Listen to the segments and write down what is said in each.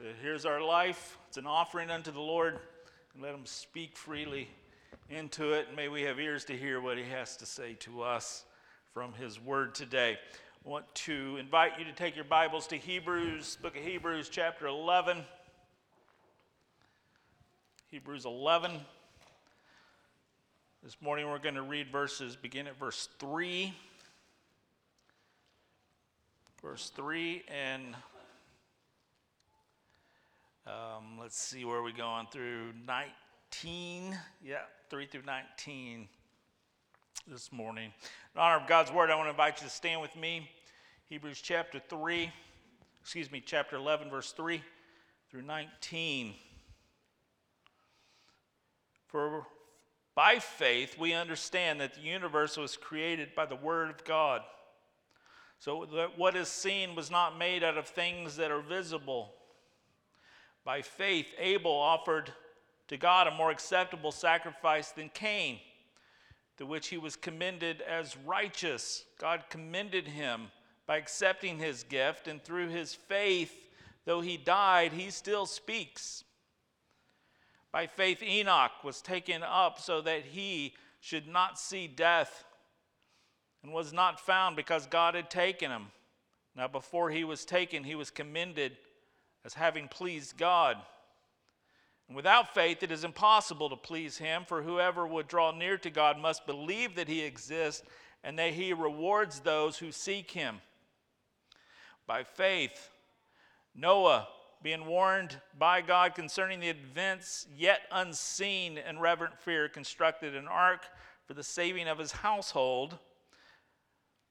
that here's our life. It's an offering unto the Lord, and let him speak freely into it. May we have ears to hear what he has to say to us from his word today. I want to invite you to take your Bibles to Hebrews, book of Hebrews, chapter 11. Hebrews 11. This morning we're going to read verses, begin at verse 3. Verse 3 and um, let's see where we're going through 19. Yeah, 3 through 19 this morning. In honor of God's word, I want to invite you to stand with me. Hebrews chapter 3, excuse me, chapter 11, verse 3 through 19. For by faith we understand that the universe was created by the word of God. So that what is seen was not made out of things that are visible. By faith, Abel offered to God a more acceptable sacrifice than Cain, to which he was commended as righteous. God commended him by accepting his gift, and through his faith, though he died, he still speaks. By faith, Enoch was taken up so that he should not see death, and was not found because God had taken him. Now, before he was taken, he was commended as having pleased God. And without faith, it is impossible to please Him, for whoever would draw near to God must believe that He exists and that He rewards those who seek Him. By faith, Noah, being warned by God concerning the events yet unseen in reverent fear, constructed an ark for the saving of his household.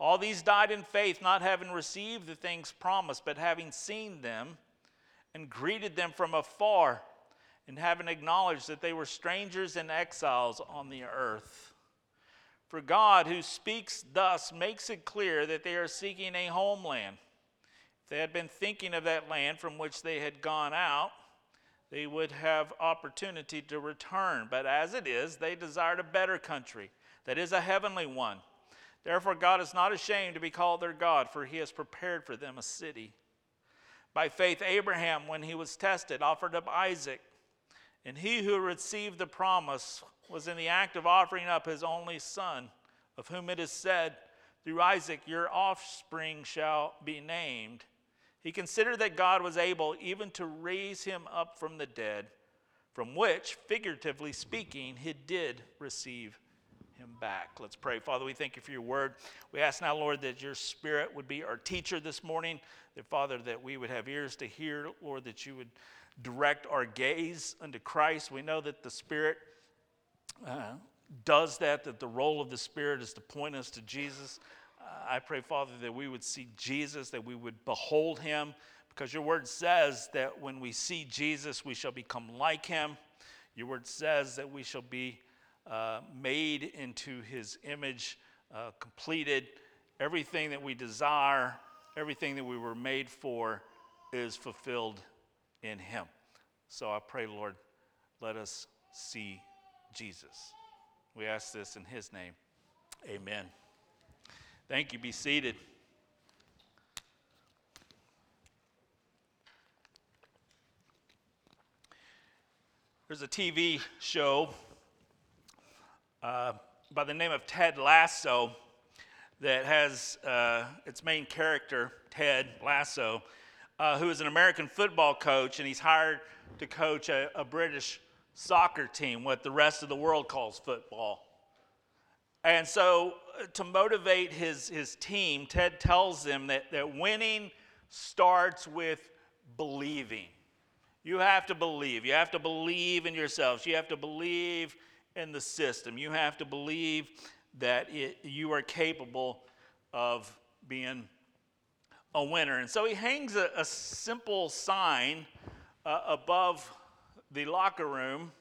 All these died in faith, not having received the things promised, but having seen them and greeted them from afar, and having acknowledged that they were strangers and exiles on the earth. For God, who speaks thus, makes it clear that they are seeking a homeland. If they had been thinking of that land from which they had gone out, they would have opportunity to return. But as it is, they desired a better country, that is, a heavenly one. Therefore, God is not ashamed to be called their God, for he has prepared for them a city. By faith, Abraham, when he was tested, offered up Isaac. And he who received the promise was in the act of offering up his only son, of whom it is said, Through Isaac your offspring shall be named. He considered that God was able even to raise him up from the dead, from which, figuratively speaking, he did receive him back. Let's pray. Father, we thank you for your word. We ask now, Lord, that your spirit would be our teacher this morning, that, Father, that we would have ears to hear, Lord, that you would direct our gaze unto Christ. We know that the spirit uh, does that, that the role of the spirit is to point us to Jesus. Uh, I pray, Father, that we would see Jesus, that we would behold him, because your word says that when we see Jesus, we shall become like him. Your word says that we shall be uh, made into his image, uh, completed. Everything that we desire, everything that we were made for, is fulfilled in him. So I pray, Lord, let us see Jesus. We ask this in his name. Amen. Thank you. Be seated. There's a TV show uh, by the name of Ted Lasso that has uh, its main character, Ted Lasso, uh, who is an American football coach, and he's hired to coach a, a British soccer team, what the rest of the world calls football. And so, uh, to motivate his, his team, Ted tells them that, that winning starts with believing. You have to believe. You have to believe in yourselves. You have to believe in the system. You have to believe that it, you are capable of being a winner. And so he hangs a, a simple sign uh, above the locker room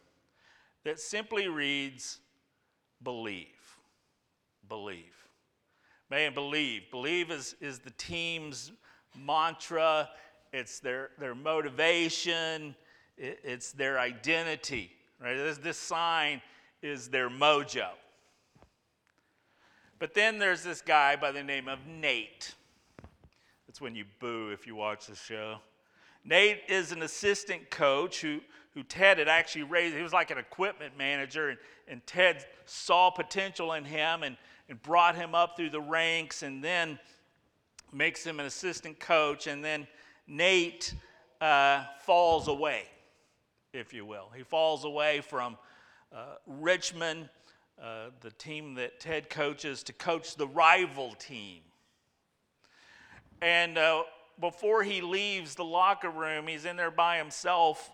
that simply reads, Believe. Believe. Man, believe. Believe is, is the team's mantra, it's their, their motivation, it, it's their identity. Right? This, this sign is their mojo. But then there's this guy by the name of Nate. That's when you boo if you watch the show. Nate is an assistant coach who, who Ted had actually raised. He was like an equipment manager, and, and Ted saw potential in him and, and brought him up through the ranks and then makes him an assistant coach. And then Nate uh, falls away, if you will. He falls away from uh, Richmond, uh, the team that Ted coaches, to coach the rival team. And uh, before he leaves the locker room, he's in there by himself,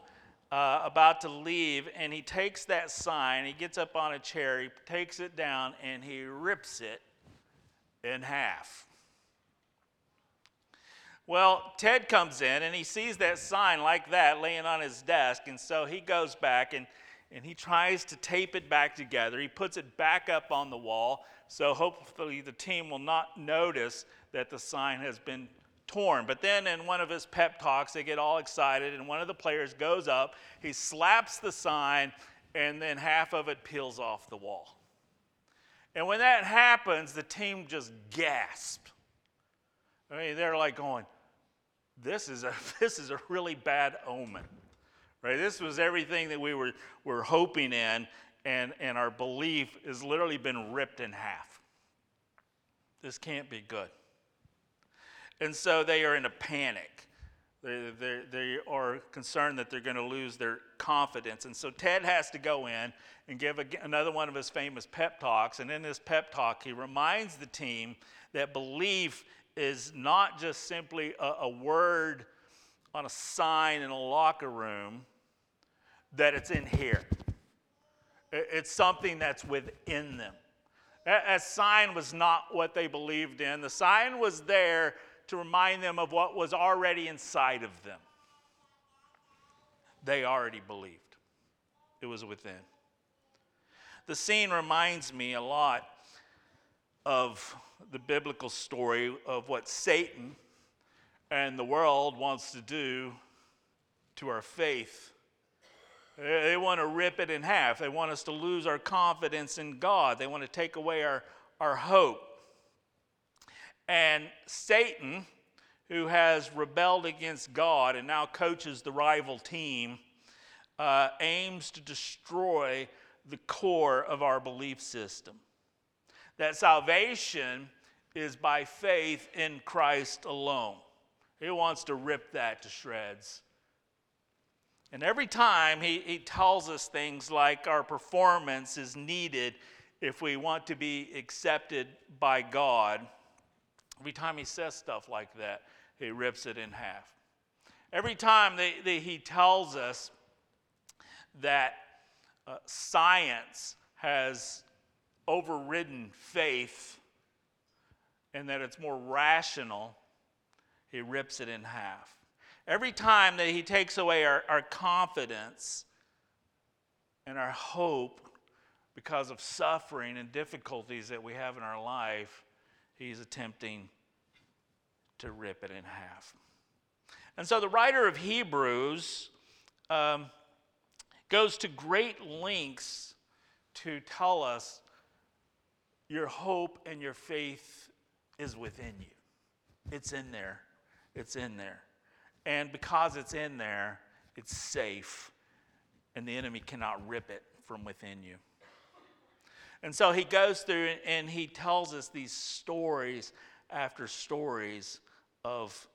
uh, about to leave, and he takes that sign, he gets up on a chair, he takes it down, and he rips it in half. Well, Ted comes in and he sees that sign like that laying on his desk, and so he goes back and, and he tries to tape it back together. He puts it back up on the wall, so hopefully the team will not notice that the sign has been torn. But then in one of his pep talks, they get all excited, and one of the players goes up, he slaps the sign, and then half of it peels off the wall. And when that happens, the team just gasps. I mean, they're like going, this is a, this is a really bad omen. Right? This was everything that we were, were hoping in, and, and our belief has literally been ripped in half. This can't be good. And so they are in a panic. They, they, they are concerned that they're going to lose their confidence. And so Ted has to go in and give a, another one of his famous pep talks. And in this pep talk, he reminds the team that belief is not just simply a, a word on a sign in a locker room, that it's in here. It's something that's within them. A sign was not what they believed in. The sign was there to remind them of what was already inside of them. They already believed, it was within. The scene reminds me a lot of the biblical story of what Satan and the world wants to do to our faith. They want to rip it in half. They want us to lose our confidence in God. They want to take away our, our hope. And Satan, who has rebelled against God and now coaches the rival team, uh, aims to destroy the core of our belief system. That salvation is by faith in Christ alone. He wants to rip that to shreds. And every time he, he tells us things like our performance is needed if we want to be accepted by God, every time he says stuff like that, he rips it in half. Every time that, that he tells us that uh, science has overridden faith and that it's more rational, he rips it in half. Every time that he takes away our, our confidence and our hope because of suffering and difficulties that we have in our life, he's attempting to rip it in half. And so the writer of Hebrews um, goes to great lengths to tell us your hope and your faith is within you. It's in there. It's in there. And because it's in there, it's safe, and the enemy cannot rip it from within you. And so he goes through and he tells us these stories after stories of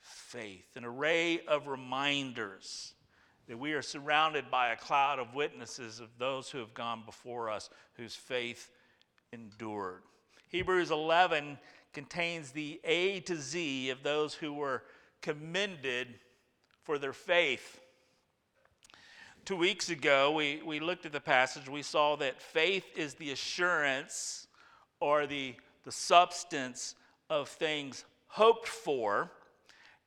faith, an array of reminders that we are surrounded by a cloud of witnesses of those who have gone before us, whose faith endured. Hebrews 11 contains the A to Z of those who were commended for their faith. Two weeks ago, we, we looked at the passage. We saw that faith is the assurance or the, the substance of things hoped for,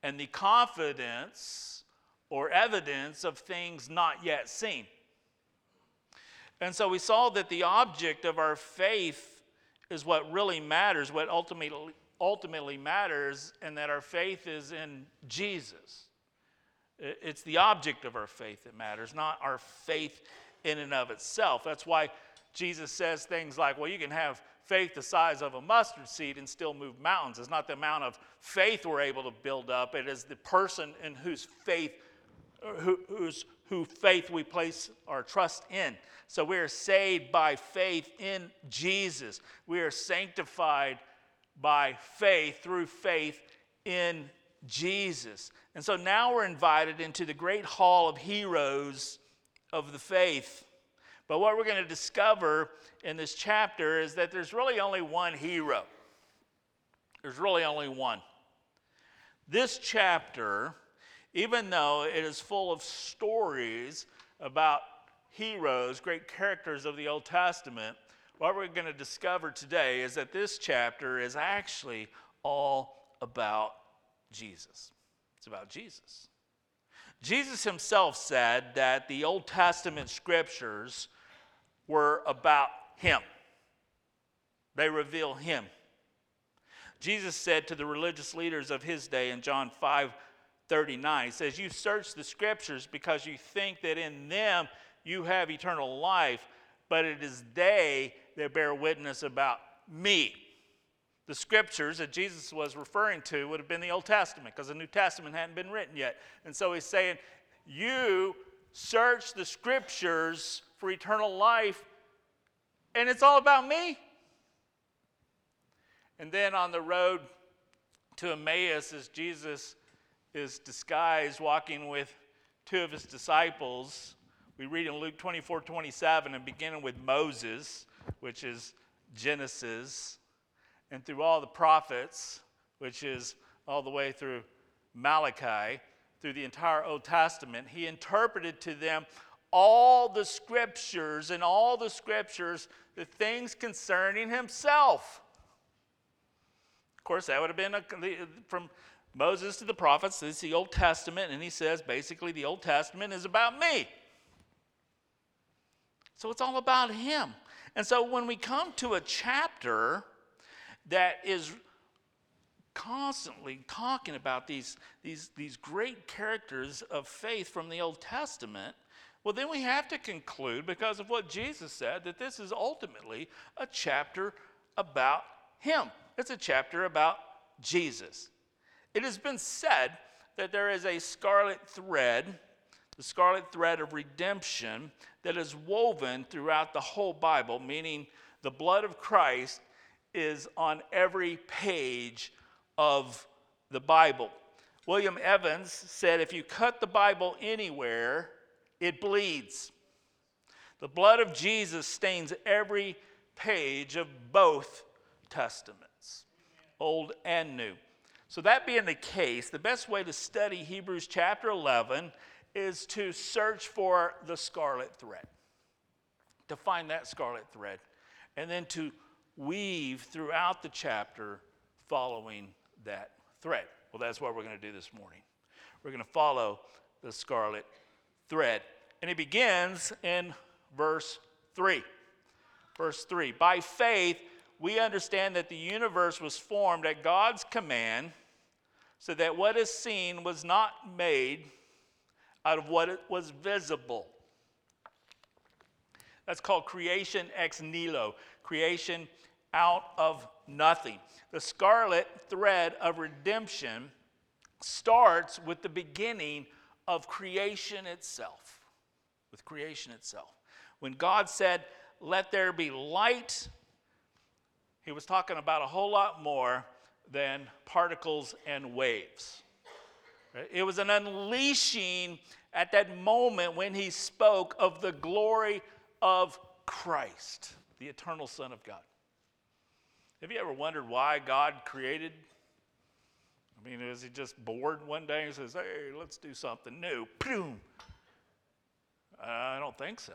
and the confidence or evidence of things not yet seen. And so we saw that the object of our faith is what really matters, what ultimately, ultimately matters, and that our faith is in Jesus. It's the object of our faith that matters, not our faith in and of itself. That's why Jesus says things like, well, you can have faith the size of a mustard seed and still move mountains. It's not the amount of faith we're able to build up, it is the person in whose faith, who, whose, who faith we place our trust in. So we are saved by faith in Jesus. We are sanctified by faith through faith in Jesus. And so now we're invited into the great hall of heroes of the faith. But what we're going to discover in this chapter is that there's really only one hero. There's really only one. This chapter, even though it is full of stories about heroes, great characters of the Old Testament, what we're going to discover today is that this chapter is actually all about Jesus. It's about Jesus. Jesus himself said that the Old Testament scriptures were about him, they reveal him. Jesus said to the religious leaders of his day in John 5 39, He says, You search the scriptures because you think that in them you have eternal life, but it is they that bear witness about me. The scriptures that Jesus was referring to would have been the Old Testament because the New Testament hadn't been written yet. And so he's saying, You search the scriptures for eternal life, and it's all about me. And then on the road to Emmaus, as Jesus is disguised walking with two of his disciples, we read in Luke 24 27 and beginning with Moses, which is Genesis and through all the prophets, which is all the way through Malachi, through the entire Old Testament, he interpreted to them all the scriptures and all the scriptures, the things concerning himself. Of course, that would have been a, from Moses to the prophets. This is the Old Testament, and he says basically the Old Testament is about me. So it's all about him. And so when we come to a chapter that is constantly talking about these, these, these great characters of faith from the Old Testament, well, then we have to conclude, because of what Jesus said, that this is ultimately a chapter about Him. It's a chapter about Jesus. It has been said that there is a scarlet thread, the scarlet thread of redemption, that is woven throughout the whole Bible, meaning the blood of Christ is on every page of the Bible. William Evans said if you cut the Bible anywhere, it bleeds. The blood of Jesus stains every page of both testaments, Old and New. So, that being the case, the best way to study Hebrews chapter 11 is to search for the scarlet thread, to find that scarlet thread, and then to weave throughout the chapter following that thread. Well, that's what we're going to do this morning. We're going to follow the scarlet thread. And it begins in verse 3. Verse 3 By faith, we understand that the universe was formed at God's command, so that what is seen was not made out of what was visible. That's called creation ex nihilo, creation out of nothing. The scarlet thread of redemption starts with the beginning of creation itself. With creation itself. When God said, Let there be light, he was talking about a whole lot more than particles and waves. It was an unleashing at that moment when he spoke of the glory of Christ, the eternal Son of God. Have you ever wondered why God created? I mean, is he just bored one day and says, hey, let's do something new? Boom. I don't think so.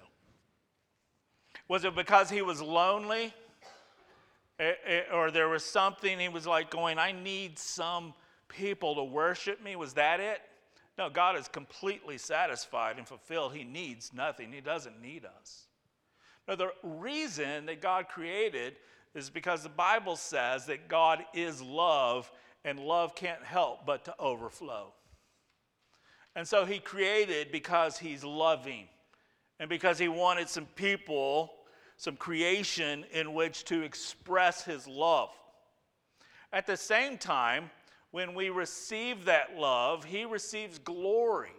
Was it because he was lonely? Eh, eh, or there was something he was like going, I need some people to worship me? Was that it? No, God is completely satisfied and fulfilled. He needs nothing, He doesn't need us. No, the reason that God created is because the Bible says that God is love and love can't help but to overflow. And so He created because He's loving and because He wanted some people, some creation in which to express His love. At the same time, when we receive that love, he receives glory.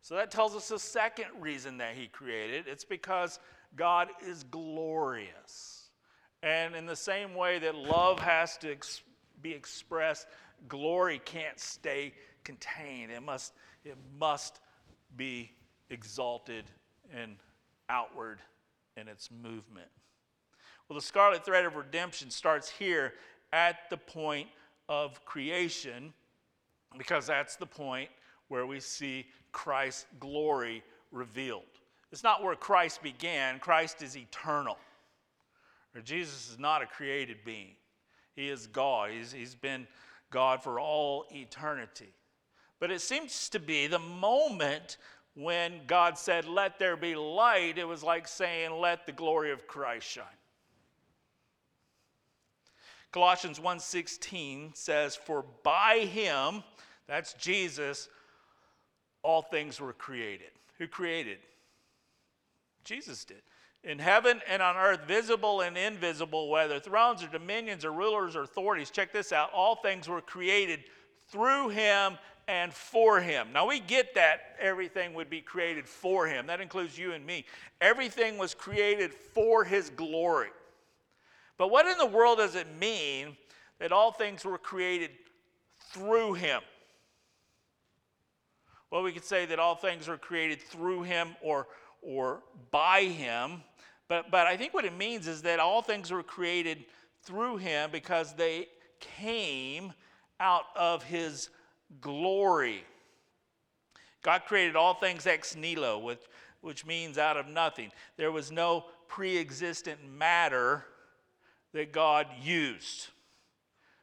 So that tells us the second reason that he created. It's because God is glorious. And in the same way that love has to ex- be expressed, glory can't stay contained. It must, it must be exalted and outward in its movement. Well, the scarlet thread of redemption starts here at the point of creation because that's the point where we see Christ's glory revealed. It's not where Christ began, Christ is eternal. Jesus is not a created being, He is God. He's, he's been God for all eternity. But it seems to be the moment when God said, Let there be light, it was like saying, Let the glory of Christ shine. Colossians 1:16 says for by him that's Jesus all things were created. Who created? Jesus did. In heaven and on earth, visible and invisible, whether thrones or dominions or rulers or authorities, check this out. All things were created through him and for him. Now we get that everything would be created for him. That includes you and me. Everything was created for his glory. But what in the world does it mean that all things were created through him? Well, we could say that all things were created through him or, or by him. But, but I think what it means is that all things were created through him because they came out of his glory. God created all things ex nihilo, which, which means out of nothing. There was no pre existent matter that God used.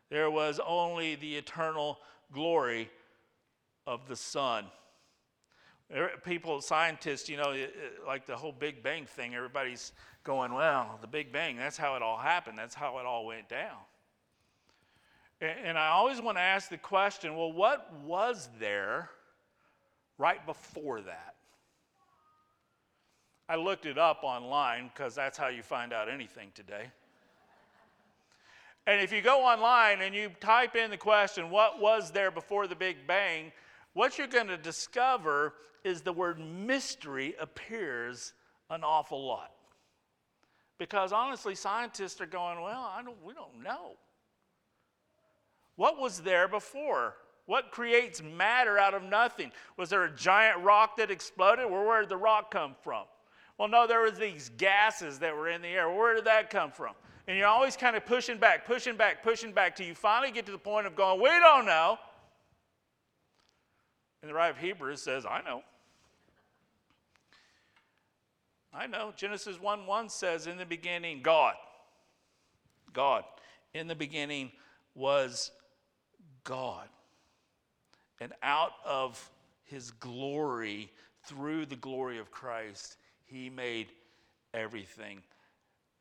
There was only the eternal glory of the Son. People, scientists, you know, like the whole Big Bang thing, everybody's going, well, the Big Bang, that's how it all happened. That's how it all went down. And I always want to ask the question well, what was there right before that? I looked it up online because that's how you find out anything today. And if you go online and you type in the question, what was there before the Big Bang? What you're going to discover is the word mystery appears an awful lot. Because honestly, scientists are going, well, don't, we don't know. What was there before? What creates matter out of nothing? Was there a giant rock that exploded? Or where did the rock come from? Well, no, there were these gases that were in the air. Where did that come from? And you're always kind of pushing back, pushing back, pushing back till you finally get to the point of going, We don't know. And the writer of Hebrews says, I know. I know. Genesis 1 1 says, In the beginning, God. God. In the beginning was God. And out of his glory, through the glory of Christ, he made everything.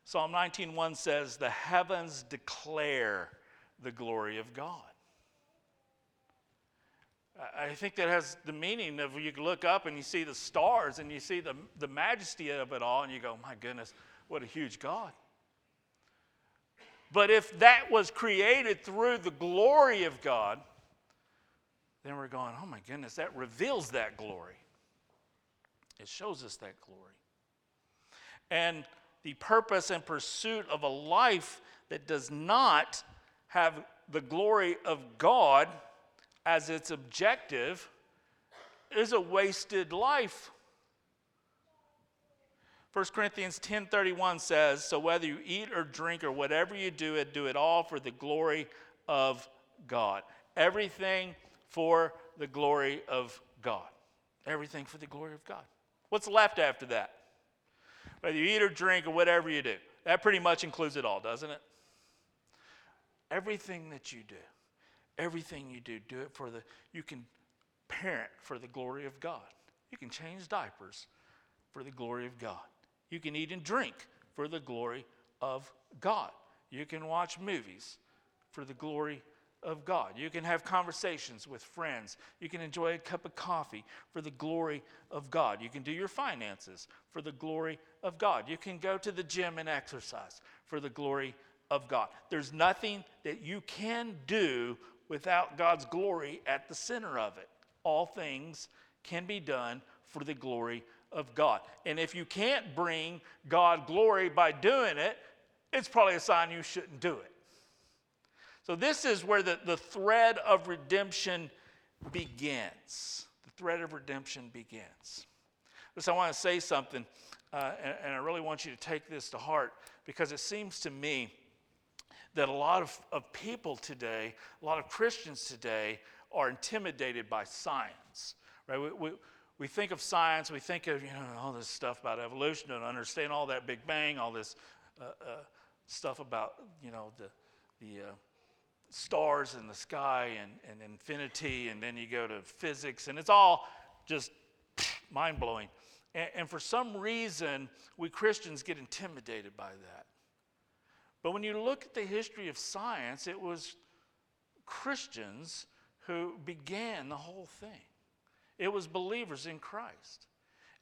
Psalm 19:1 says, "The heavens declare the glory of God." I think that has the meaning of you look up and you see the stars and you see the, the majesty of it all, and you go, My goodness, what a huge God. But if that was created through the glory of God, then we're going, Oh my goodness, that reveals that glory. It shows us that glory. And the purpose and pursuit of a life that does not have the glory of God as its objective is a wasted life. 1 Corinthians 10:31 says, "So whether you eat or drink or whatever you do it, do it all for the glory of God." Everything for the glory of God. Everything for the glory of God. What's left after that? Whether you eat or drink or whatever you do. That pretty much includes it all, doesn't it? Everything that you do, everything you do, do it for the, you can parent for the glory of God. You can change diapers for the glory of God. You can eat and drink for the glory of God. You can watch movies for the glory of God. You can have conversations with friends. You can enjoy a cup of coffee for the glory of God. You can do your finances for the glory of God. You can go to the gym and exercise for the glory of God. There's nothing that you can do without God's glory at the center of it. All things can be done for the glory of God. And if you can't bring God glory by doing it, it's probably a sign you shouldn't do it. So, this is where the, the thread of redemption begins. The thread of redemption begins. So, I want to say something, uh, and, and, I really want you to take this to heart because it seems to me that a lot of, of people today, a lot of Christians today, are intimidated by science. Right? We, we, we think of science, we think of you know all this stuff about evolution and understand all that Big Bang, all this uh, uh, stuff about you know the the uh, stars in the sky and, and infinity, and then you go to physics, and it's all just mind blowing. And, and for some reason, we Christians get intimidated by that. But when you look at the history of science, it was Christians who began the whole thing. It was believers in Christ.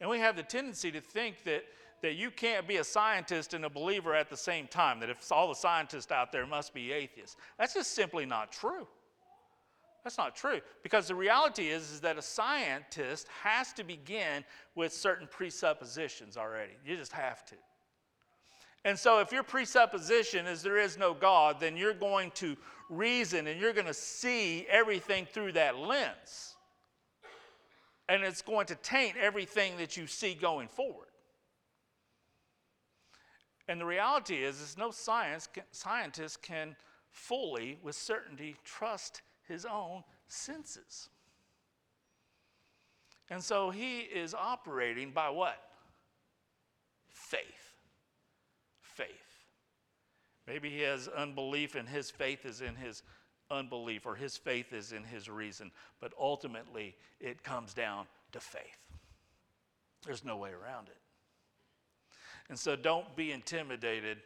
And we have the tendency to think that that you can't be a scientist and a believer at the same time, that if all the scientists out there must be atheists. That's just simply not true. That's not true. Because the reality is, is that a scientist has to begin with certain presuppositions already. You just have to. And so, if your presupposition is there is no God, then you're going to reason and you're going to see everything through that lens. And it's going to taint everything that you see going forward. And the reality is, is no science scientist can fully, with certainty, trust his own senses. And so he is operating by what? Faith. Faith. Maybe he has unbelief and his faith is in his unbelief or his faith is in his reason. But ultimately, it comes down to faith. There's no way around it. And so don't be intimidated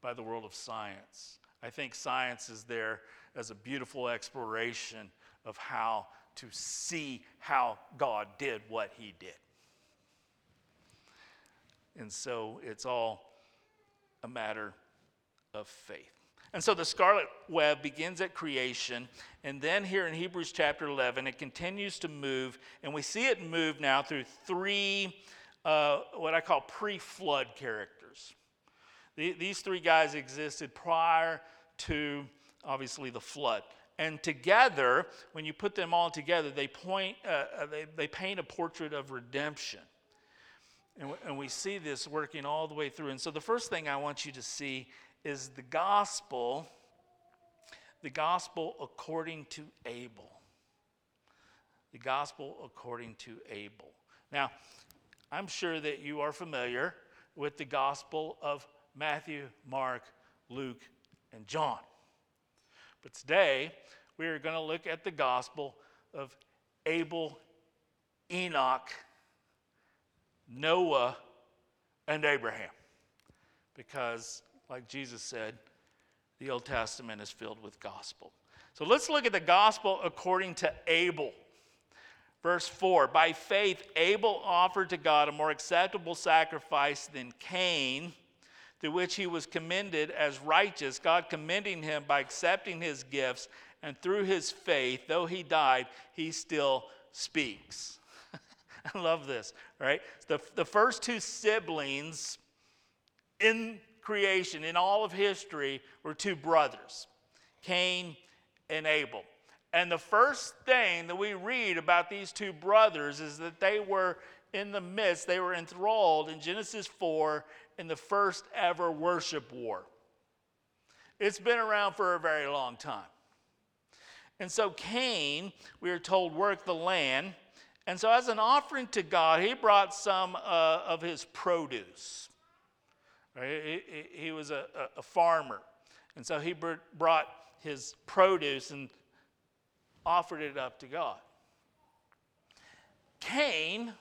by the world of science. I think science is there as a beautiful exploration of how to see how God did what he did. And so it's all a matter of faith. And so the scarlet web begins at creation, and then here in Hebrews chapter 11, it continues to move, and we see it move now through three uh, what I call pre flood characters. The, these three guys existed prior to, obviously, the flood. And together, when you put them all together, they, point, uh, uh they, they paint a portrait of redemption. And, w- and we see this working all the way through. And so, the first thing I want you to see is the gospel, the gospel according to Abel. The gospel according to Abel. Now, I'm sure that you are familiar with the Gospel of Matthew, Mark, Luke, and John. But today, we are going to look at the Gospel of Abel, Enoch, Noah, and Abraham. Because, like Jesus said, the Old Testament is filled with gospel. So let's look at the gospel according to Abel. Verse 4 By faith, Abel offered to God a more acceptable sacrifice than Cain, through which he was commended as righteous, God commending him by accepting his gifts. And through his faith, though he died, he still speaks. I love this, right? The, the first two siblings in creation, in all of history, were two brothers, Cain and Abel. And the first thing that we read about these two brothers is that they were in the midst, they were enthralled in Genesis 4 in the first ever worship war. It's been around for a very long time. And so Cain, we are told, worked the land. And so, as an offering to God, he brought some uh, of his produce. Right? He, he, was a, a, farmer. And so, he brought his produce and offered it up to God. Cain,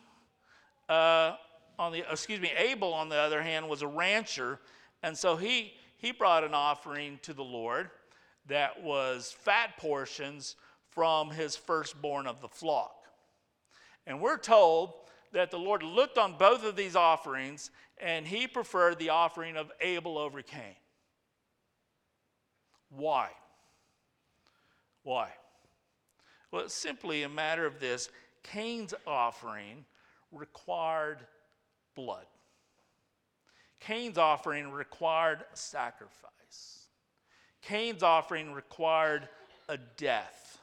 uh, on the excuse me, Abel, on the other hand, was a rancher, and so he he brought an offering to the Lord that was fat portions from his firstborn of the flock. And we're told that the Lord looked on both of these offerings and he preferred the offering of Abel over Cain. Why? Why? Well, it's simply a matter of this Cain's offering required blood. Cain's offering required sacrifice. Cain's offering required a death.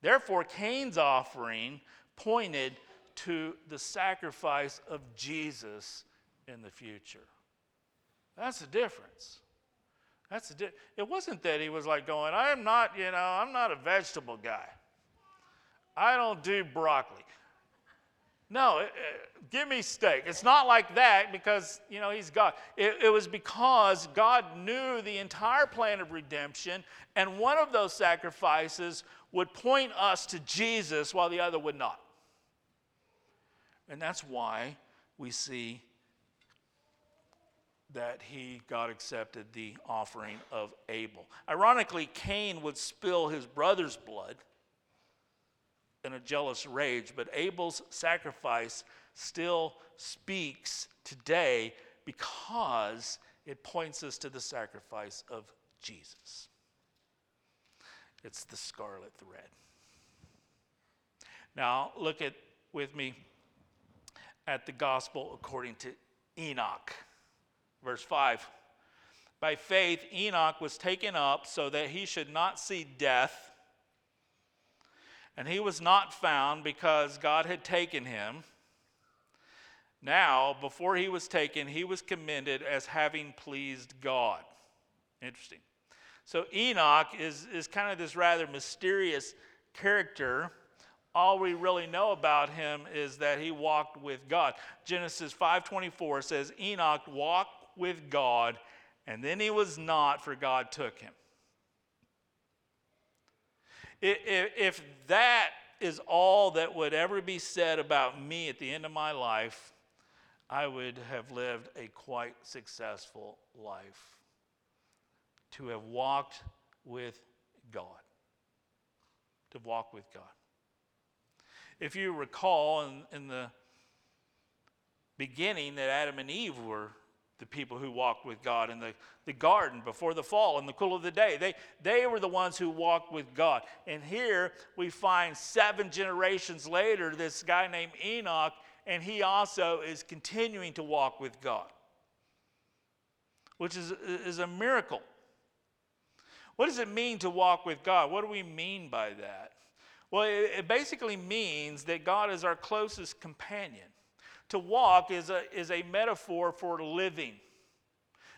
Therefore, Cain's offering pointed to the sacrifice of Jesus in the future. That's the difference. That's the di- it wasn't that he was like going, I'm not, you know, I'm not a vegetable guy. I don't do broccoli. No, it, it, give me steak. It's not like that because, you know, he's God. It, it was because God knew the entire plan of redemption, and one of those sacrifices would point us to Jesus while the other would not. And that's why we see that he, God accepted the offering of Abel. Ironically, Cain would spill his brother's blood in a jealous rage, but Abel's sacrifice still speaks today because it points us to the sacrifice of Jesus. It's the scarlet thread. Now, look at with me at the gospel according to Enoch. Verse 5. By faith, Enoch was taken up so that he should not see death and he was not found because God had taken him. Now, before he was taken, he was commended as having pleased God. Interesting. So Enoch is, is kind of this rather mysterious character. All we really know about him is that he walked with God. Genesis 5:24 says Enoch walked with God, and then he was not, for God took him. If that is all that would ever be said about me at the end of my life, I would have lived a quite successful life. To have walked with God. To walk with God. If you recall in, in the beginning that Adam and Eve were the people who walked with God in the, the garden before the fall in the cool of the day. They, they were the ones who walked with God. And here we find seven generations later this guy named Enoch, and he also is continuing to walk with God, which is, is a miracle. What does it mean to walk with God? What do we mean by that? Well, it, it basically means that God is our closest companion. To walk is a, is a metaphor for living.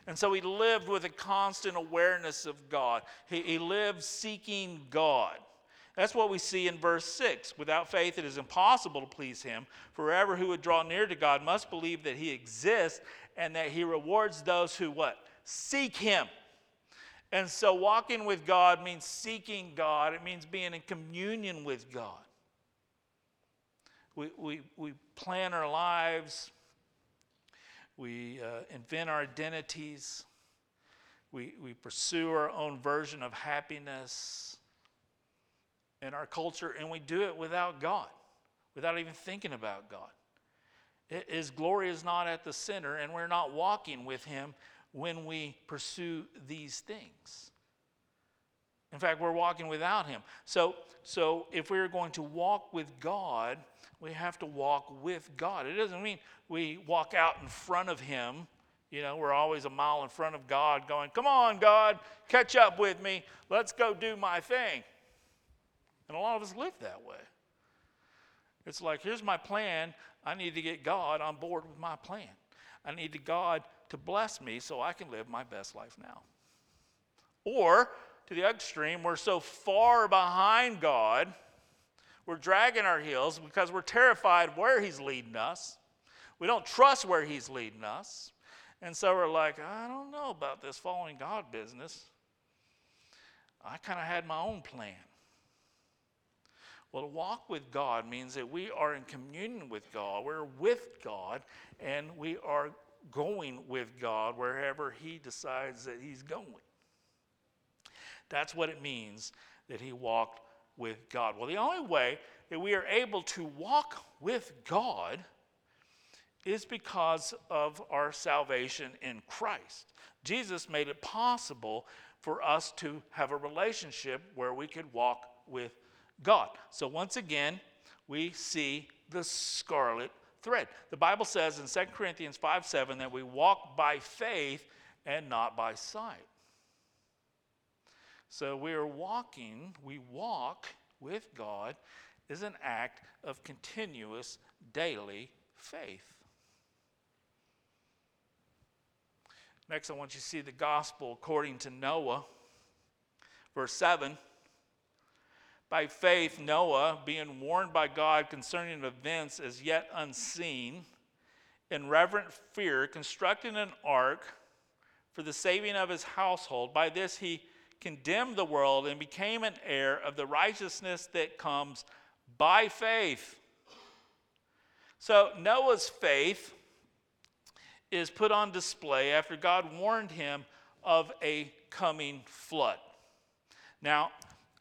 And so he lived with a constant awareness of God. He, he lived seeking God. That's what we see in verse 6. Without faith, it is impossible to please him. For whoever who would draw near to God must believe that he exists and that he rewards those who what? Seek him. And so walking with God means seeking God. It means being in communion with God. We, we, we plan our lives, we uh, invent our identities, we, we pursue our own version of happiness in our culture, and we do it without God, without even thinking about God. His glory is not at the center, and we're not walking with Him when we pursue these things. In fact, we're walking without Him. So, so if we're going to walk with God, we have to walk with God. It doesn't mean we walk out in front of Him. You know, we're always a mile in front of God going, Come on, God, catch up with me. Let's go do my thing. And a lot of us live that way. It's like, here's my plan. I need to get God on board with my plan. I need God to bless me so I can live my best life now. Or, to the extreme, we're so far behind God, we're dragging our heels because we're terrified where He's leading us. We don't trust where He's leading us. And so we're like, I don't know about this following God business. I kind of had my own plan. Well, to walk with God means that we are in communion with God. We're with God, and we are going with God wherever He decides that He's going. That's what it means that He walked with God. Well, the only way that we are able to walk with God is because of our salvation in Christ. Jesus made it possible for us to have a relationship where we could walk with God. So once again, we see the scarlet thread. The Bible says in 2 Corinthians 5 7 that we walk by faith and not by sight. So we are walking, we walk with God is an act of continuous daily faith. Next, I want you to see the gospel according to Noah. Verse 7 By faith, Noah, being warned by God concerning events as yet unseen, in reverent fear, constructed an ark for the saving of his household. By this, he condemned the world and became an heir of the righteousness that comes by faith. So, Noah's faith is put on display after God warned him of a coming flood. Now,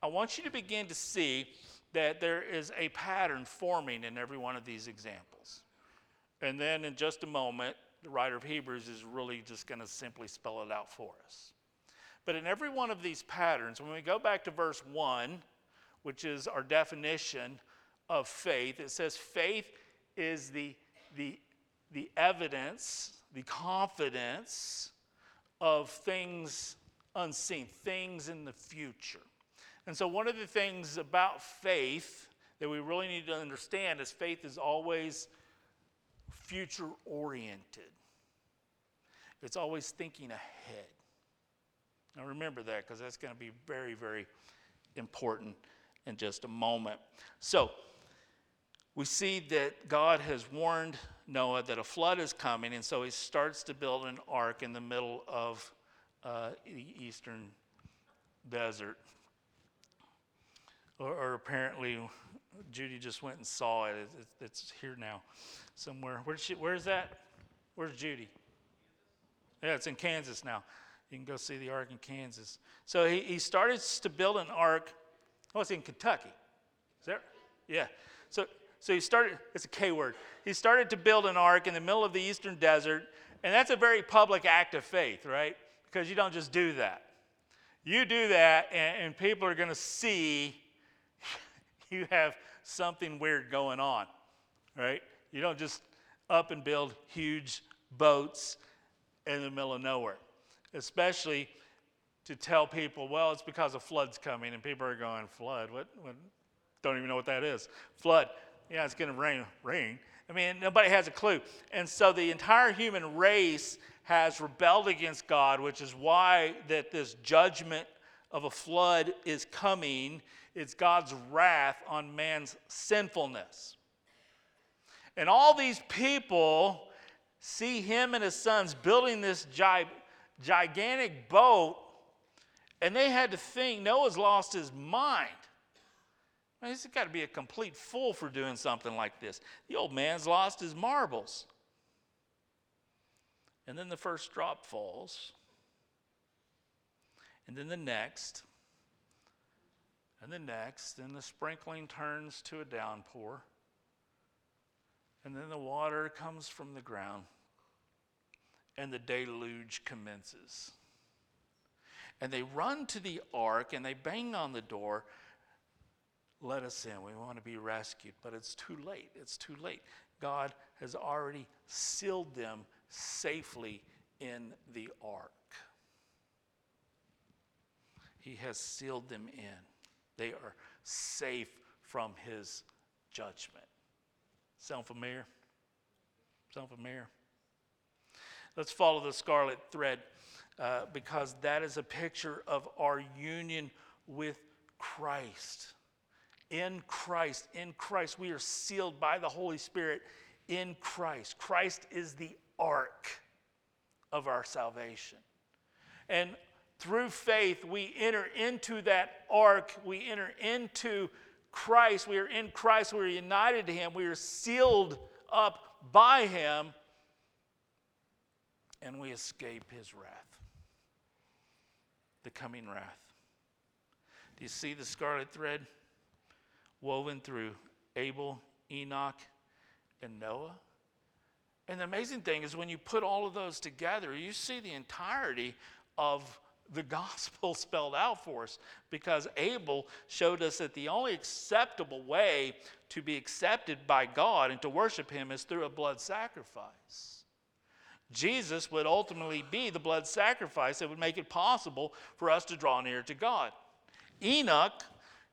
I want you to begin to see that there is a pattern forming in every one of these examples. And then in just a moment, the writer of Hebrews is really just going to simply spell it out for us. But in every one of these patterns, when we go back to verse 1, which is our definition of faith, it says faith is the, the, the evidence the confidence of things unseen, things in the future. And so, one of the things about faith that we really need to understand is faith is always future oriented, it's always thinking ahead. Now, remember that because that's going to be very, very important in just a moment. So, we see that God has warned Noah that a flood is coming, and so he starts to build an ark in the middle of uh, the eastern desert. Or, or, apparently, Judy just went and saw it. It's, it's here now, somewhere. Where's she, where's that? Where's Judy? Yeah, it's in Kansas now. You can go see the ark in Kansas. So he, he started to build an ark. Oh, it's in Kentucky. Is that? Yeah. So so he started, it's a K word. He started to build an ark in the middle of the eastern desert, and that's a very public act of faith, right? Because you don't just do that. You do that, and, and people are going to see you have something weird going on, right? You don't just up and build huge boats in the middle of nowhere, especially to tell people, well, it's because a flood's coming, and people are going, flood? What? what? Don't even know what that is. Flood yeah, it's going to rain. Rain. I mean, nobody has a clue. And so the entire human race has rebelled against God, which is why that this judgment of a flood is coming. It's God's wrath on man's sinfulness. And all these people see him and his sons building this gi- gigantic boat, and they had to think Noah's lost his mind. He's got to be a complete fool for doing something like this. The old man's lost his marbles. And then the first drop falls. And then the next. And the next. And the sprinkling turns to a downpour. And then the water comes from the ground. And the deluge commences. And they run to the ark and they bang on the door let us in. We want to be rescued, but it's too late. It's too late. God has already sealed them safely in the ark. He has sealed them in. They are safe from his judgment. Sound familiar? Sound familiar? Let's follow the scarlet thread uh, because that is a picture of our union with Christ. In Christ, in Christ, we are sealed by the Holy Spirit in Christ. Christ is the ark of our salvation. And through faith, we enter into that ark, we enter into Christ. We are in Christ, we are united to Him, we are sealed up by Him, and we escape His wrath, the coming wrath. Do you see the scarlet thread woven through Abel, Enoch, and Noah? And the amazing thing is when you put all of those together, you see the entirety of the gospel spelled out for us because Abel showed us that the only acceptable way to be accepted by God and to worship Him is through a blood sacrifice. Jesus would ultimately be the blood sacrifice that would make it possible for us to draw near to God. Enoch,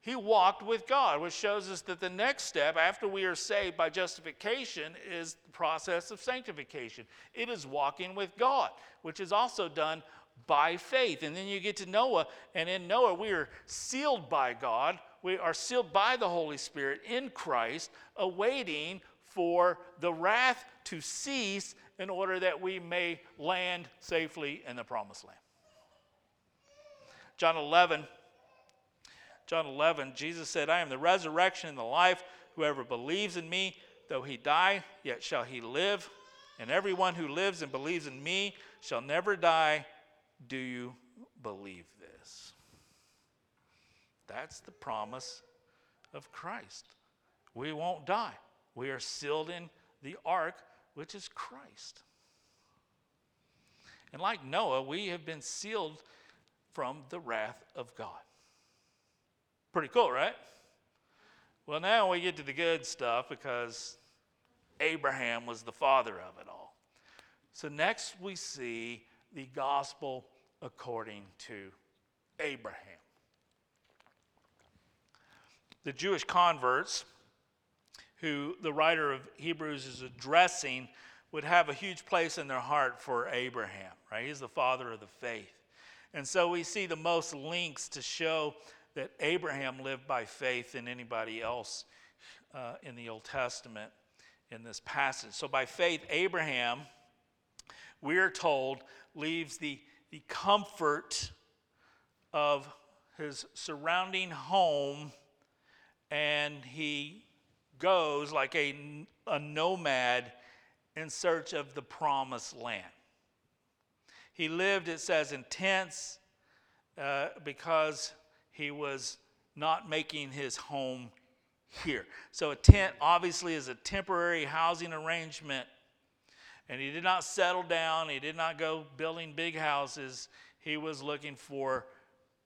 he walked with God, which shows us that the next step after we are saved by justification is the process of sanctification. It is walking with God, which is also done by faith. And then you get to Noah, and in Noah, we are sealed by God. We are sealed by the Holy Spirit in Christ, awaiting for the wrath to cease in order that we may land safely in the promised land. John 11, John 11, Jesus said, I am the resurrection and the life. Whoever believes in me, though he die, yet shall he live. And everyone who lives and believes in me shall never die. Do you believe this? That's the promise of Christ. We won't die. We are sealed in the ark, which is Christ. And like Noah, we have been sealed from the wrath of God. Pretty cool, right? Well, now we get to the good stuff because Abraham was the father of it all. So next we see the gospel according to Abraham. The Jewish converts, who the writer of Hebrews is addressing, would have a huge place in their heart for Abraham, right? He's the father of the faith. And so we see the most links to show that Abraham lived by faith than anybody else uh, in the Old Testament in this passage. So by faith, Abraham, we are told, leaves the the comfort of his surrounding home and he goes like a, a nomad in search of the promised land. He lived, it says, in tents uh, because he was not making his home here. So, a tent obviously is a temporary housing arrangement and he did not settle down, he did not go building big houses. He was looking for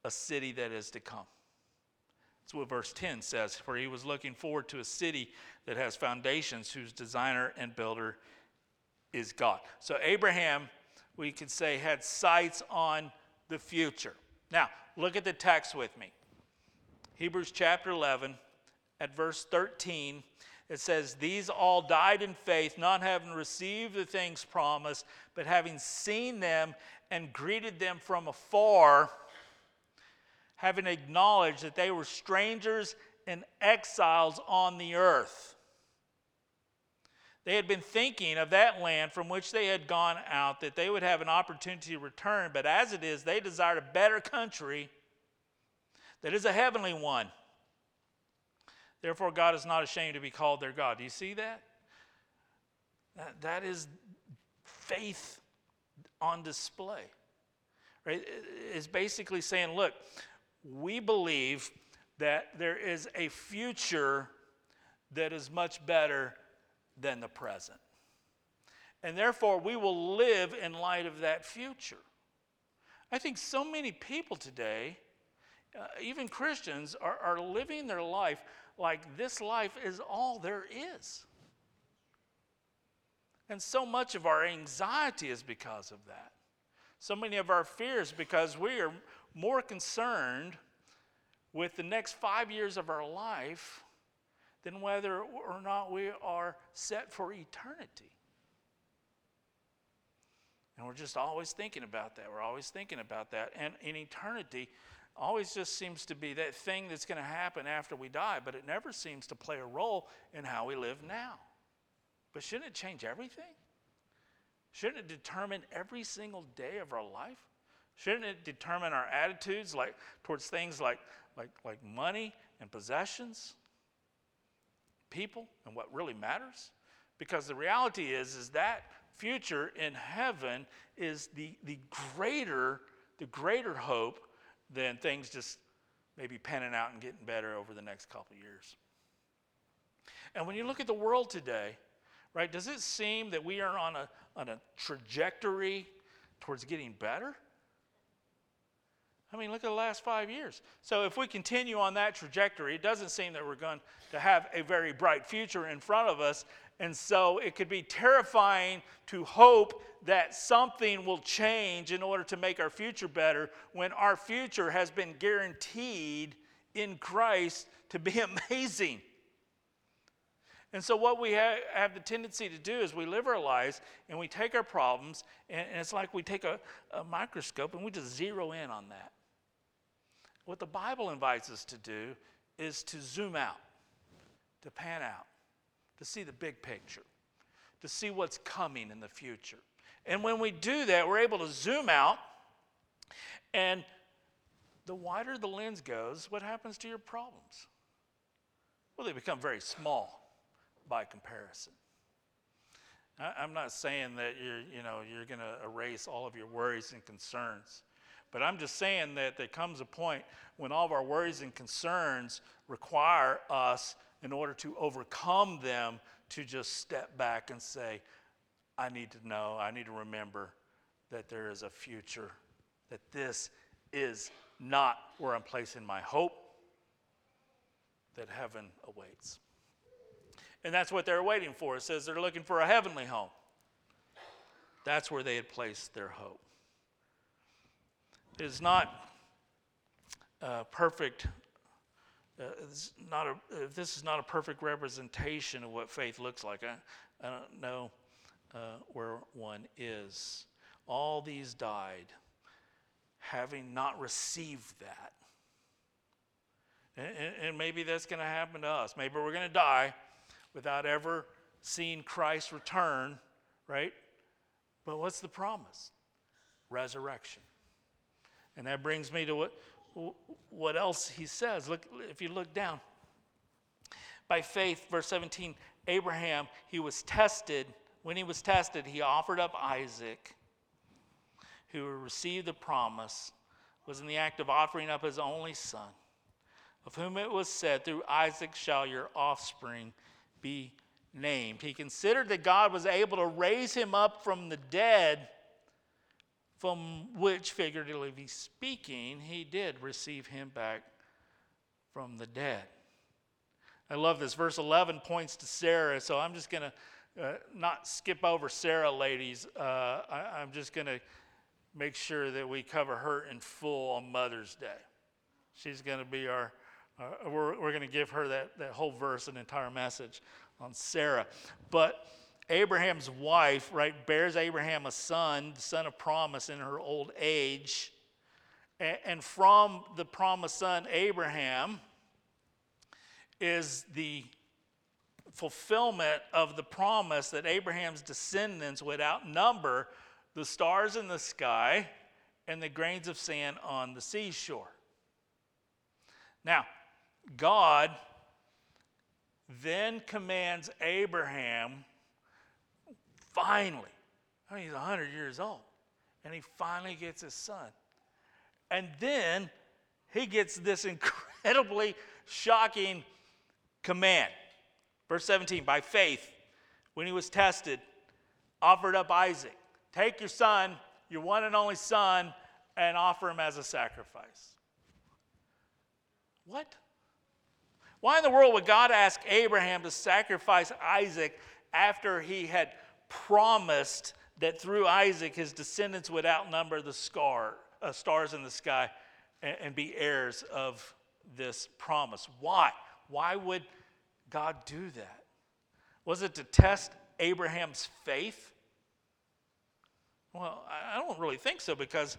a city that is to come. That's what verse 10 says. For he was looking forward to a city that has foundations, whose designer and builder is God. So Abraham, we could say, had sights on the future. Now, look at the text with me. Hebrews chapter 11, at verse 13, it says, These all died in faith, not having received the things promised, but having seen them and greeted them from afar, having acknowledged that they were strangers and exiles on the earth. They had been thinking of that land from which they had gone out, that they would have an opportunity to return, but as it is, they desired a better country that is a heavenly one. Therefore, God is not ashamed to be called their God. Do you see that? That, that is faith on display. Right? It's basically saying, look, we believe that there is a future that is much better than the present. And therefore, we will live in light of that future. I think so many people today, uh, even Christians, are, are living their life like this life is all there is. And so much of our anxiety is because of that. So many of our fears because we are more concerned with the next five years of our life than whether or not we are set for eternity. And we're just always thinking about that. We're always thinking about that. And in eternity, always just seems to be that thing that's going to happen after we die, but it never seems to play a role in how we live now. But shouldn't it change everything? Shouldn't it determine every single day of our life? Shouldn't it determine our attitudes like towards things like, like, like money and possessions, people, and what really matters? Because the reality is, is that future in heaven is the, the greater, the greater hope than things just maybe panning out and getting better over the next couple years. And when you look at the world today, right, does it seem that we are on a, on a trajectory towards getting better? I mean, look at the last five years. So, if we continue on that trajectory, it doesn't seem that we're going to have a very bright future in front of us. And so, it could be terrifying to hope that something will change in order to make our future better when our future has been guaranteed in Christ to be amazing. And so, what we ha- have the tendency to do is we live our lives and we take our problems, and, and it's like we take a, a microscope and we just zero in on that. What the Bible invites us to do is to zoom out, to pan out, to see the big picture, to see what's coming in the future. And when we do that, we're able to zoom out, and the wider the lens goes, what happens to your problems? Well, they become very small by comparison. I, am not saying that you're, you know, you're going to erase all of your worries and concerns. But I'm just saying that there comes a point when all of our worries and concerns require us, in order to overcome them, to just step back and say, I need to know, I need to remember that there is a future, that this is not where I'm placing my hope, that heaven awaits. And that's what they're waiting for. It says they're looking for a heavenly home. That's where they had placed their hope. Is not uh, perfect. Uh, not a, if this is not a perfect representation of what faith looks like, I, I don't know uh, where one is. All these died having not received that. And, and maybe that's going to happen to us. Maybe we're going to die without ever seeing Christ return, right? But what's the promise? Resurrection. And that brings me to what, what else he says. Look, if you look down. By faith, verse 17, Abraham, he was tested. When he was tested, he offered up Isaac, who received the promise, was in the act of offering up his only son, of whom it was said, Through Isaac shall your offspring be named. He considered that God was able to raise him up from the dead, from which, figuratively speaking, he did receive him back from the dead. I love this. Verse 11 points to Sarah, so I'm just going to uh, not skip over Sarah, ladies. Uh, I, I'm just going to make sure that we cover her in full on Mother's Day. She's going to be our uh, we're we're going to give her that, that whole verse, an entire message on Sarah. But Abraham's wife, right, bears Abraham a son, the son of promise in her old age. And, from the promised son, Abraham, is the fulfillment of the promise that Abraham's descendants would outnumber the stars in the sky and the grains of sand on the seashore. Now, God then commands Abraham, finally, I mean, he's 100 years old, and he finally gets his son. And then he gets this incredibly shocking command. Verse 17 by faith, when he was tested, offered up Isaac. Take your son, your one and only son, and offer him as a sacrifice. What? Why in the world would God ask Abraham to sacrifice Isaac after he had promised that through Isaac his descendants would outnumber the scar, uh, stars in the sky and, and be heirs of this promise. Why? Why would God do that? Was it to test Abraham's faith? Well, I don't really think so because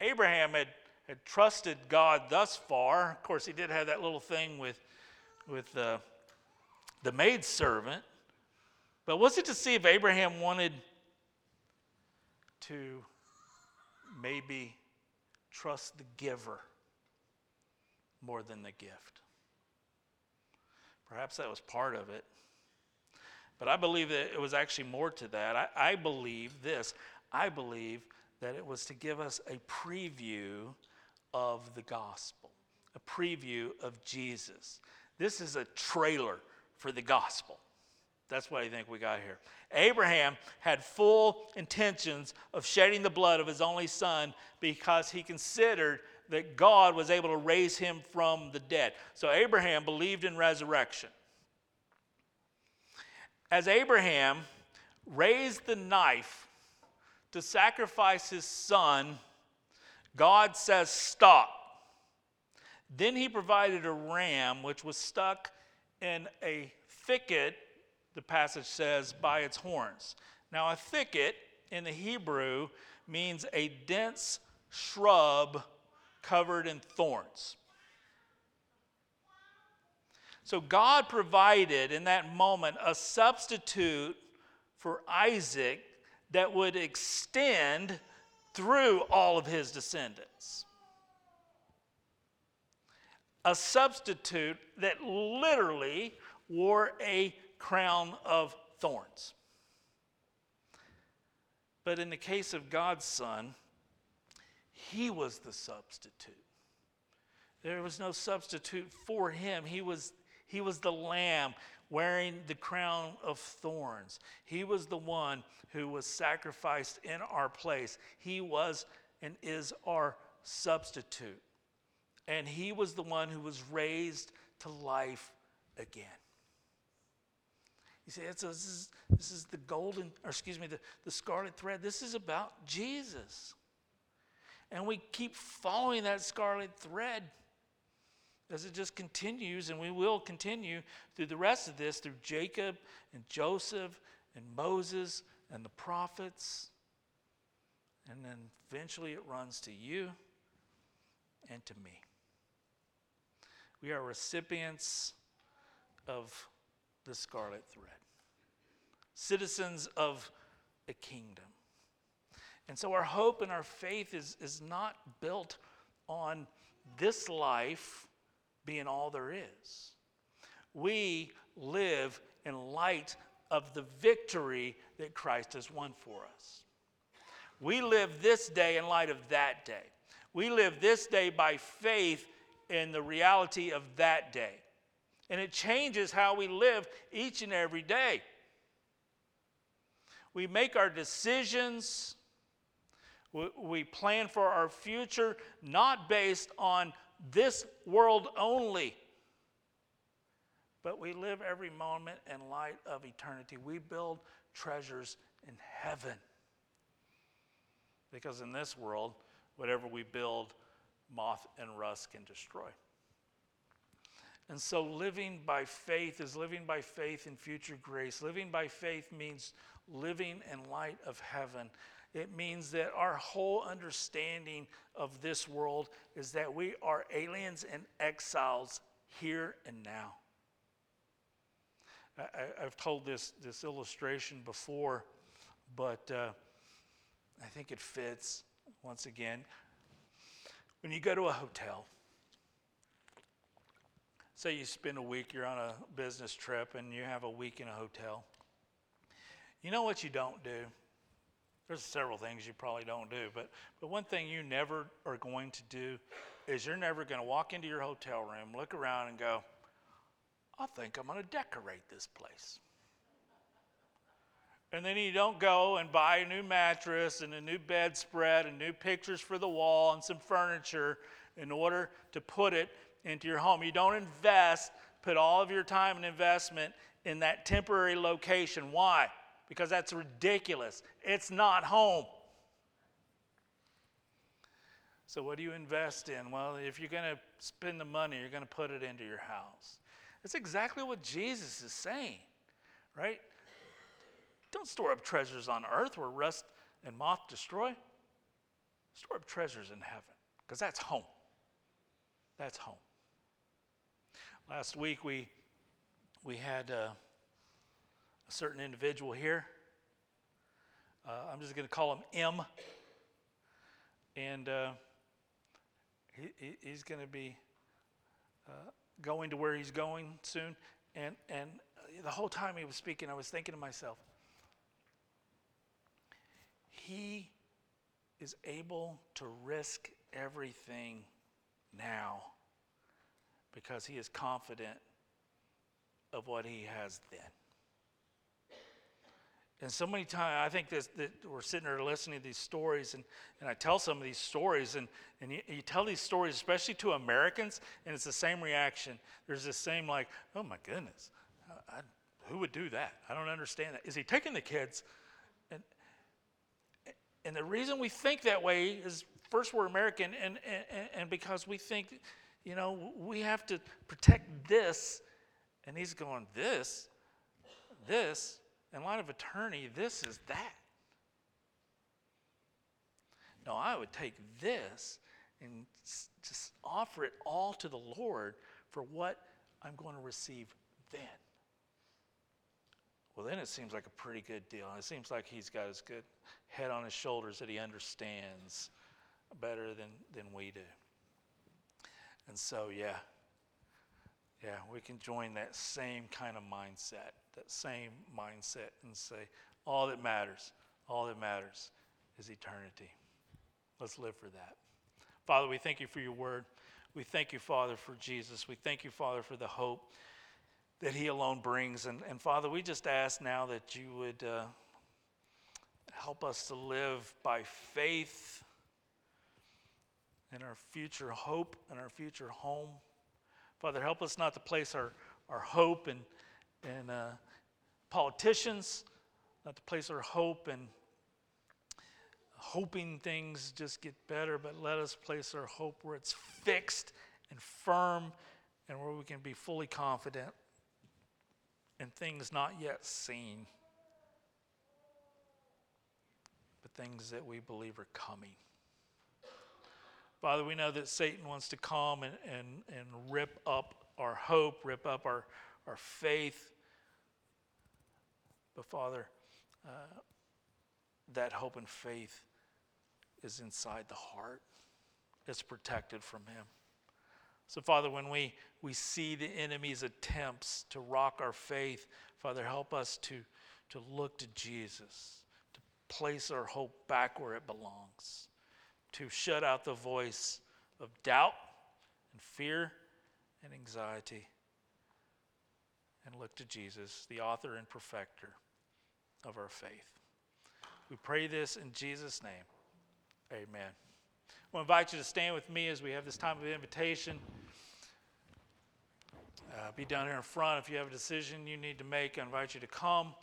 Abraham had, had trusted God thus far. Of course, he did have that little thing with, with uh, the maidservant. But was it to see if Abraham wanted to maybe trust the giver more than the gift? Perhaps that was part of it. But I believe that it was actually more to that. I, I believe this I believe that it was to give us a preview of the gospel, a preview of Jesus. This is a trailer for the gospel. That's what I think we got here. Abraham had full intentions of shedding the blood of his only son because he considered that God was able to raise him from the dead. So Abraham believed in resurrection. As Abraham raised the knife to sacrifice his son, God says, Stop. Then he provided a ram which was stuck in a thicket, the passage says, by its horns. Now, a thicket in the Hebrew means a dense shrub covered in thorns. So, God provided in that moment a substitute for Isaac that would extend through all of his descendants. A substitute that literally wore a crown of thorns. But in the case of God's Son, he was the substitute. There was no substitute for him. He was, he was the lamb wearing the crown of thorns. He was the one who was sacrificed in our place. He was and is our substitute. And he was the one who was raised to life again. You see, this, is, this is the golden, or excuse me, the, the scarlet thread. This is about Jesus. And we keep following that scarlet thread as it just continues, and we will continue through the rest of this through Jacob and Joseph and Moses and the prophets. And then eventually it runs to you and to me. We are recipients of the scarlet thread, citizens of a kingdom. And so our hope and our faith is, is not built on this life being all there is. We live in light of the victory that Christ has won for us. We live this day in light of that day. We live this day by faith in the reality of that day. And it changes how we live each and every day. We make our decisions, we plan for our future not based on this world only. But we live every moment in light of eternity. We build treasures in heaven. Because in this world, whatever we build, moth and rust can destroy. And so, living by faith is living by faith in future grace. Living by faith means living in light of heaven. It means that our whole understanding of this world is that we are aliens and exiles here and now. I, have told this, this illustration before, but uh, I think it fits once again. When you go to a hotel, say you spend a week, you're on a business trip, and you have a week in a hotel. You know what you don't do? There's several things you probably don't do, but, but one thing you never are going to do is you're never going to walk into your hotel room, look around, and go, I think I'm going to decorate this place. And then you don't go and buy a new mattress and a new bedspread and new pictures for the wall and some furniture in order to put it into your home. You don't invest, put all of your time and investment in that temporary location. Why? because that's ridiculous. It's not home. So, what do you invest in? Well, if you're going to spend the money, you're going to put it into your house. That's exactly what Jesus is saying, right? Don't store up treasures on earth where rust and moth destroy. Store up treasures in heaven, because that's home. That's home. Last week we we had uh, a certain individual here. Uh, I'm just going to call him M. And uh, he, he's going to be uh, going to where he's going soon. And, and the whole time he was speaking, I was thinking to myself, he is able to risk everything now because he is confident of what he has then. And so many times, I think this, that we're sitting there listening to these stories, and, and I tell some of these stories, and, and you, you tell these stories, especially to Americans, and it's the same reaction. There's this same, like, oh my goodness, I, I, who would do that? I don't understand that. Is he taking the kids? And, and the reason we think that way is first, we're American, and, and, and because we think, you know, we have to protect this and he's going, This, this, in line of attorney, this is that. No, I would take this and just offer it all to the Lord for what I'm going to receive then. Well, then it seems like a pretty good deal. It seems like he's got his good head on his shoulders that he understands better than, than we do. And so, yeah, yeah, we can join that same kind of mindset, that same mindset, and say, all that matters, all that matters is eternity. Let's live for that. Father, we thank you for your word. We thank you, Father, for Jesus. We thank you, Father, for the hope that he alone brings. And, and Father, we just ask now that you would uh, help us to live by faith in our future hope and our future home. Father, help us not to place our, our hope in, in uh, politicians, not to place our hope in hoping things just get better, but let us place our hope where it's fixed and firm and where we can be fully confident in things not yet seen, but things that we believe are coming. Father, we know that Satan wants to come and, and, and rip up our hope, rip up our, our faith. But Father, uh, that hope and faith is inside the heart, it's protected from him. So, Father, when we, we see the enemy's attempts to rock our faith, Father, help us to, to look to Jesus, to place our hope back where it belongs to shut out the voice of doubt and fear and anxiety and look to Jesus, the author and perfecter of our faith. We pray this in Jesus' name. Amen. I want to invite you to stand with me as we have this time of invitation. Uh, be down here in front. If you have a decision you need to make, I invite you to come.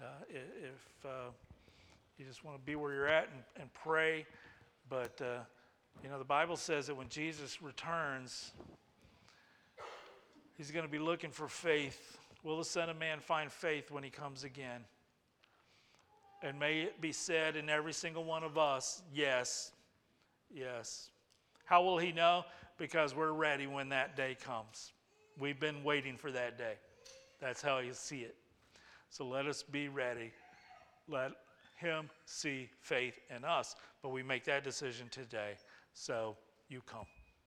Uh, if uh, you just want to be where you're at and, and pray, but, uh, you know, the Bible says that when Jesus returns, he's going to be looking for faith. Will the Son of Man find faith when he comes again? And may it be said in every single one of us, yes, yes. How will he know? Because we're ready when that day comes. We've been waiting for that day. That's how you see it. So let us be ready. Let him see faith in us. But we make that decision today. So you come.